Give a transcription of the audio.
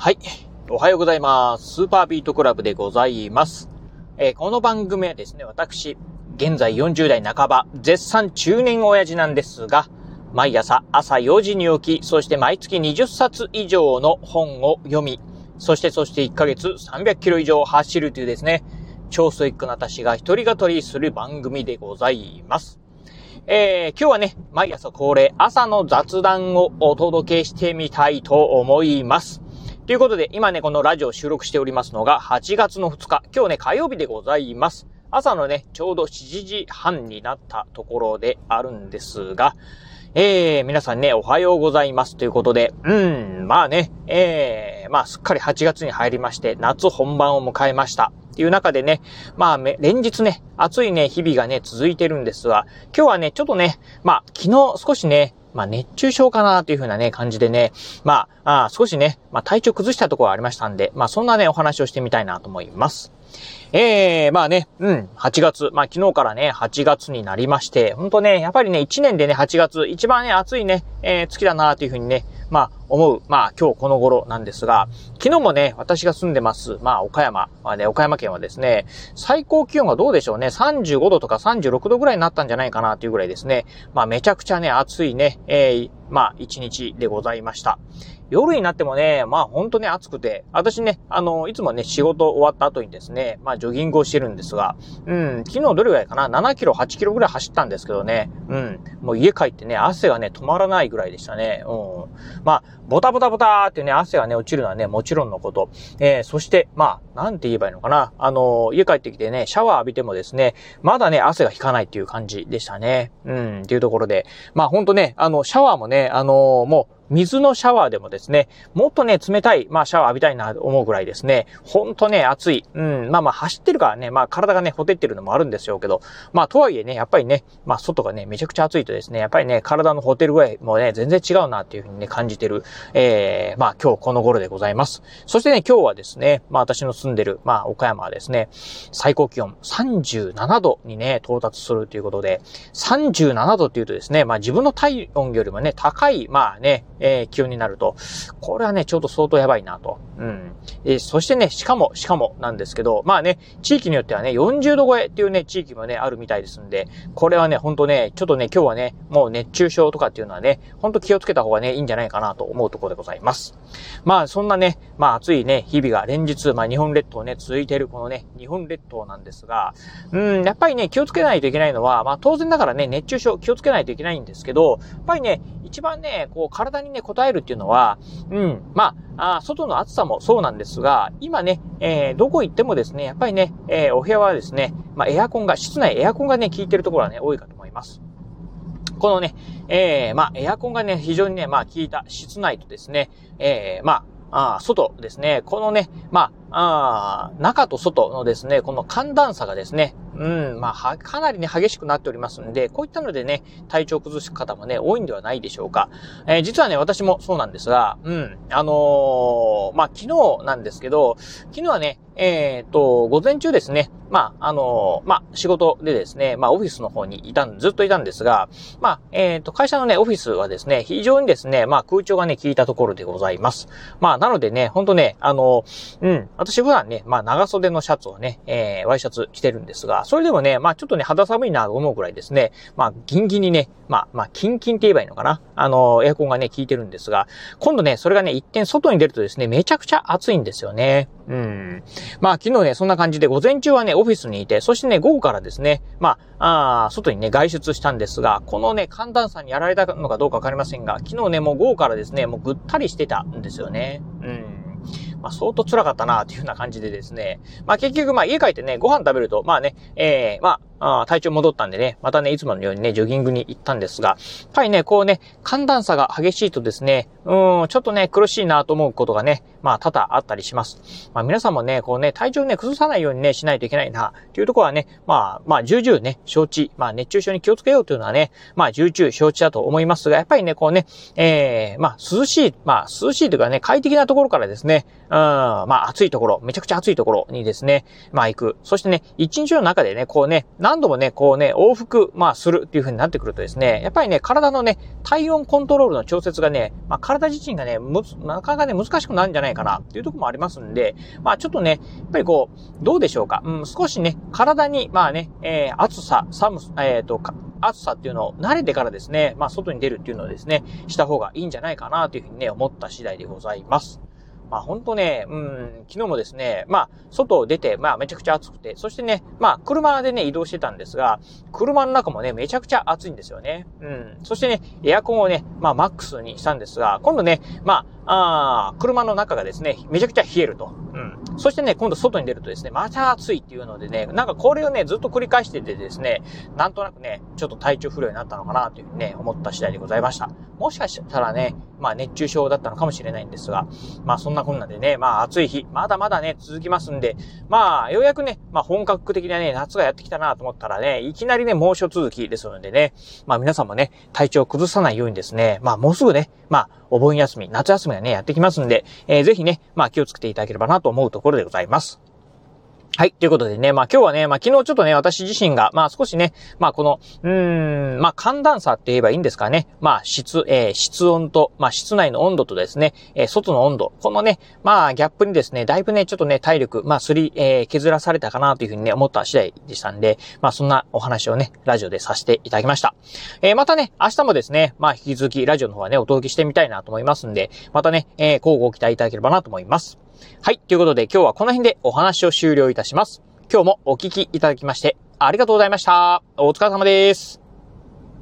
はい。おはようございます。スーパービートクラブでございます。えー、この番組はですね、私、現在40代半ば、絶賛中年親父なんですが、毎朝朝4時に起き、そして毎月20冊以上の本を読み、そしてそして1ヶ月300キロ以上走るというですね、超ストイックな私が一人語りする番組でございます。えー、今日はね、毎朝恒例朝の雑談をお届けしてみたいと思います。ということで、今ね、このラジオを収録しておりますのが、8月の2日、今日ね、火曜日でございます。朝のね、ちょうど7時半になったところであるんですが、えー、皆さんね、おはようございますということで、うん、まあね、えー、まあすっかり8月に入りまして、夏本番を迎えました。っていう中でね、まあ、連日ね、暑いね、日々がね、続いてるんですが、今日はね、ちょっとね、まあ、昨日少しね、まあ、熱中症かなというふうなね、感じでね、まあ、あ少しね、まあ、体調崩したところはありましたんで、まあ、そんなね、お話をしてみたいなと思います。ええー、まあね、うん、8月、まあ昨日からね、8月になりまして、ほんとね、やっぱりね、1年でね、8月、一番ね、暑いね、えー、月だなというふうにね、まあ、思う、まあ、今日この頃なんですが、昨日もね、私が住んでます、まあ、岡山、まあね、岡山県はですね、最高気温がどうでしょうね、35度とか36度ぐらいになったんじゃないかなというぐらいですね、まあ、めちゃくちゃね、暑いね、えー、まあ、一日でございました。夜になってもね、まあ本当ね暑くて、私ね、あの、いつもね、仕事終わった後にですね、まあジョギングをしてるんですが、うん、昨日どれぐらいかな ?7 キロ、8キロぐらい走ったんですけどね、うん、もう家帰ってね、汗がね、止まらないぐらいでしたね。うん。まあ、ボタボタボターってね、汗がね、落ちるのはね、もちろんのこと。えー、そして、まあ、なんて言えばいいのかな？あの、家帰ってきてね、シャワー浴びてもですね、まだね、汗が引かないっていう感じでしたね。うん、っていうところで。まあ、ほんとね、あの、シャワーもね、あの、もう、水のシャワーでもですね、もっとね、冷たい、まあシャワー浴びたいなと思うぐらいですね、ほんとね、暑い。うん、まあまあ走ってるからね、まあ体がね、ほてってるのもあるんですよけど、まあとはいえね、やっぱりね、まあ外がね、めちゃくちゃ暑いとですね、やっぱりね、体のほてるぐらいもね、全然違うなっていうふうにね、感じてる、えー、まあ今日この頃でございます。そしてね、今日はですね、まあ私の住んでる、まあ岡山はですね、最高気温37度にね、到達するということで、37度っていうとですね、まあ自分の体温よりもね、高い、まあね、えー、気温になると、これはね、ちょっと相当やばいなと。うん。えー、そしてね、しかも、しかもなんですけど、まあね、地域によってはね、40度超えっていうね、地域もね、あるみたいですんで、これはね、ほんとね、ちょっとね、今日はね、もう熱中症とかっていうのはね、ほんと気をつけた方がね、いいんじゃないかなと思うところでございます。まあ、そんなね、まあ、暑いね、日々が連日、まあ、日本列島ね、続いてるこのね、日本列島なんですが、うん、やっぱりね、気をつけないといけないのは、まあ、当然ながらね、熱中症気をつけないといけないんですけど、やっぱりね、一番ね、こう、体ににね、応えるっていうのは、うん、まあ、あ外の暑さもそうなんですが、今ね、えー、どこ行ってもですね、やっぱりね、えー、お部屋はですね、まあ、エアコンが、室内エアコンがね、効いてるところはね、多いかと思います。このね、えー、まあ、エアコンがね、非常にね、まあ、効いた室内とですね、えー、まあ、あ外ですね、このね、まあ、あ中と外のですね、この寒暖差がですね、うん、まあ、かなりね、激しくなっておりますんで、こういったのでね、体調崩す方もね、多いんではないでしょうか。えー、実はね、私もそうなんですが、うん、あのー、まあ、昨日なんですけど、昨日はね、えっ、ー、と、午前中ですね、まあ、あのまあ、仕事でですね、まあ、オフィスの方にいたん、ずっといたんですが、まあ、えっ、と、会社のね、オフィスはですね、非常にですね、まあ、空調がね、効いたところでございます。まあ、なのでね、ほんとね、あのうん、私普段ね、まあ、長袖のシャツをね、えー、ワイシャツ着てるんですが、それでもね、まあちょっとね、肌寒いなと思うくらいですね、まあギンギンにね、まあ、まあキンキンって言えばいいのかな？あの、エアコンがね、効いてるんですが、今度ね、それがね、一点外に出るとですね、めちゃくちゃ暑いんですよね。うん。まあ昨日ね、そんな感じで午前中はね、オフィスにいて、そしてね、午後からですね、まあ、あ外にね、外出したんですが、このね、寒暖差にやられたのかどうかわかりませんが、昨日ね、もう午後からですね、もうぐったりしてたんですよね。うん。まあ、相当辛かったな、というような感じでですね。まあ、結局、まあ、家帰ってね、ご飯食べると、まあね、えー、まあ、あ体調戻ったんでね、またね、いつものようにね、ジョギングに行ったんですが、やっぱりね、こうね、寒暖差が激しいとですね、うん、ちょっとね、苦しいなと思うことがね、まあ、多々あったりします。まあ、皆さんもね、こうね、体調ね、崩さないようにね、しないといけないな、というところはね、まあ、まあ、重々ね、承知、まあ、熱中症に気をつけようというのはね、まあ、重々承知だと思いますが、やっぱりね、こうね、えー、まあ、涼しい、まあ、涼しいというかね、快適なところからですね、うんまあ暑いところ、めちゃくちゃ暑いところにですね、まあ行く。そしてね、一日の中でね、こうね、何度もね、こうね、往復、まあするっていう風になってくるとですね、やっぱりね、体のね、体温コントロールの調節がね、まあ体自身がね、むなかなかね、難しくなるんじゃないかなっていうとこもありますんで、まあちょっとね、やっぱりこう、どうでしょうか。うん、少しね、体に、まあね、えー、暑さ、寒さ、えっ、ー、と、暑さっていうのを慣れてからですね、まあ外に出るっていうのをですね、した方がいいんじゃないかなというふうにね、思った次第でございます。まあ本当ね、うん、昨日もですね、まあ外を出て、まあめちゃくちゃ暑くて、そしてね、まあ車でね移動してたんですが、車の中もね、めちゃくちゃ暑いんですよね。うん。そしてね、エアコンをね、まあマックスにしたんですが、今度ね、まああ車の中がですね、めちゃくちゃ冷えると。うん。そしてね、今度外に出るとですね、また暑いっていうのでね、なんかこれをね、ずっと繰り返しててですね、なんとなくね、ちょっと体調不良になったのかなというふうにね、思った次第でございました。もしかしたらね、まあ熱中症だったのかもしれないんですが、まあそんなこんなでね、まあ暑い日、まだまだね、続きますんで、まあようやくね、まあ本格的なね、夏がやってきたなと思ったらね、いきなりね、猛暑続きですのでね、まあ皆さんもね、体調を崩さないようにですね、まあもうすぐね、まあお盆休み、夏休みね、やってきますんで、えー、ぜひね、まあ気をつけていただければなと思うところでございます。はい。ということでね、まあ今日はね、まあ昨日ちょっとね、私自身が、まあ少しね、まあこの、うーん、まあ寒暖差って言えばいいんですかね。まあ室、えー、室温と、まあ室内の温度とですね、えー、外の温度。このね、まあギャップにですね、だいぶね、ちょっとね、体力、まあすり、えー、削らされたかなというふうにね、思った次第でしたんで、まあそんなお話をね、ラジオでさせていただきました。えー、またね、明日もですね、まあ引き続きラジオの方はね、お届けしてみたいなと思いますんで、またね、えー、交互期待いただければなと思います。はい。ということで今日はこの辺でお話を終了いたします。今日もお聞きいただきまして、ありがとうございました。お疲れ様です。